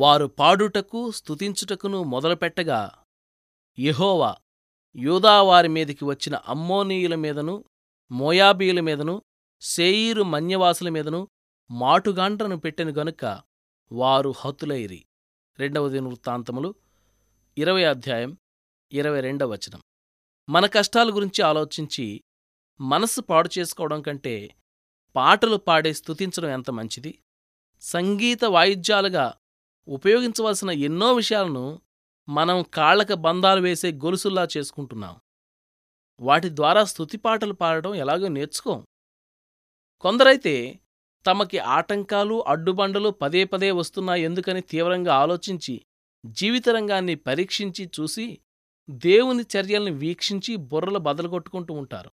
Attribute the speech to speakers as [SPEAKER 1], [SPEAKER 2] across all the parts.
[SPEAKER 1] వారు పాడుటకు స్తుతించుటకును మొదలుపెట్టగా యెహోవా యూదావారి మీదికి వచ్చిన అమ్మోనీయుల మీదను మోయాబీయుల మీదను సేయీరు మన్యవాసుల మీదను మాటుగాండ్రను పెట్టెను గనుక వారు హతులైరి. రెండవది వృత్తాంతములు ఇరవై అధ్యాయం ఇరవై రెండవ వచనం. మన కష్టాల గురించి ఆలోచించి మనస్సు పాడు చేసుకోవడం కంటే పాటలు పాడే స్తుతించడం ఎంత మంచిది? సంగీత వాయిద్యాలుగా ఉపయోగించవలసిన ఎన్నో విషయాలను మనం కాళ్ళక బంధాలు వేసే గొలుసుల్లా చేసుకుంటున్నాం. వాటి ద్వారా స్తుతి పాటలు ఎలాగో నేర్చుకోం. కొందరైతే తమకి ఆటంకాలు అడ్డుబండలు పదే పదే వస్తున్నాయి ఎందుకని తీవ్రంగా ఆలోచించి జీవితరంగాన్ని పరీక్షించి చూసి దేవుని చర్యల్ని వీక్షించి బుర్రలు బదలగొట్టుకుంటూ ఉంటారు.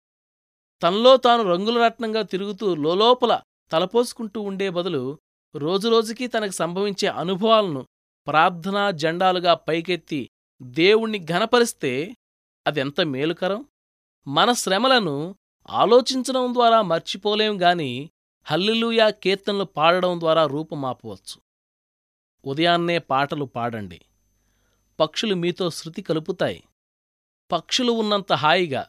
[SPEAKER 1] తనలో తాను రంగుల రత్నంగా తిరుగుతూ లోలోపల తలపోసుకుంటూ ఉండే బదులు రోజురోజుకీ తనకు సంభవించే అనుభవాలను ప్రార్థనా జెండాలుగా పైకెత్తి దేవుణ్ణి ఘనపరిస్తే అదెంత మేలుకరం? మన శ్రమలను ఆలోచించడం ద్వారా మర్చిపోలేం గాని హల్లిలూయా కీర్తనలు పాడడం ద్వారా రూపుమాపవచ్చు. ఉదయాన్నే పాటలు పాడండి. పక్షులు మీతో శృతి కలుపుతాయి. పక్షులు ఉన్నంత హాయిగా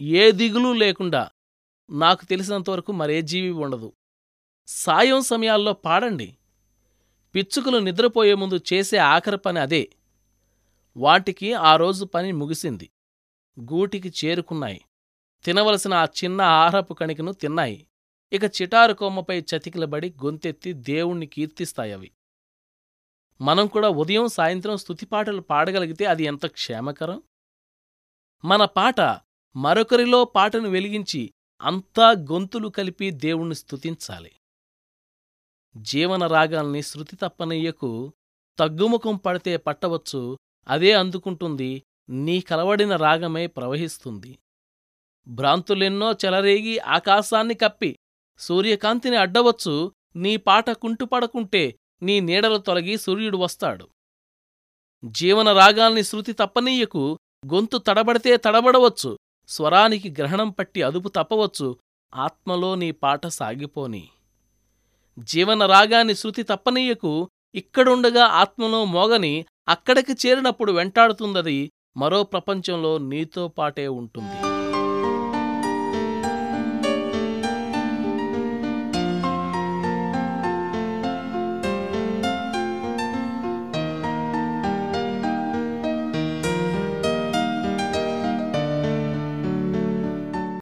[SPEAKER 1] ఏ దిగులు లేకుండా నాకు తెలిసినంతవరకు మరే జీవి ఉండదు. సాయం సమయాల్లో పాడండి. పిచ్చుకలు నిద్రపోయే ముందు చేసే ఆఖరి పని అదే. వాటికి ఆ రోజు పని ముగిసింది. గూటికి చేరుకున్నాయి. తినవలసిన ఆ చిన్న ఆహారపు కణికను తిన్నాయి. ఇక చిటారు కొమ్మపై చతికిలబడి గొంతెత్తి దేవుణ్ణి కీర్తిస్తాయవి మనం కూడా ఉదయం సాయంత్రం స్తుతిపాటలు పాడగలిగితే అది ఎంత క్షేమకరం? మన పాట మరొకరిలో పాటను వెలిగించి అంతా గొంతులు కలిపి దేవుణ్ణి స్తుతించాలి. జీవన రాగాల్ని శృతి తప్పనయ్యకు తగ్గుముఖం పడితే పట్టవచ్చు అదే అందుకుంటుంది నీ కలవడిన రాగమై ప్రవహిస్తుంది. భ్రాంతులెన్నో చెలరేగి ఆకాశాన్ని కప్పి సూర్యకాంతిని అడ్డవచ్చు నీ పాట కుంటుపడకుంటే నీ నీడలు తొలగి సూర్యుడు వస్తాడు. జీవన రాగాల్ని శృతి తప్పనీయకు గొంతు తడబడితే తడబడవచ్చు స్వరానికి గ్రహణం పట్టి అదుపు తప్పవచ్చు ఆత్మలో నీ పాట సాగిపోనీ. జీవన రాగాన్ని శృతి తప్పనీయకు ఇక్కడుండగా ఆత్మలో మోగని అక్కడికి చేరినప్పుడు వెంటాడుతుందది మరో ప్రపంచంలో నీతో పాటే ఉంటుంది.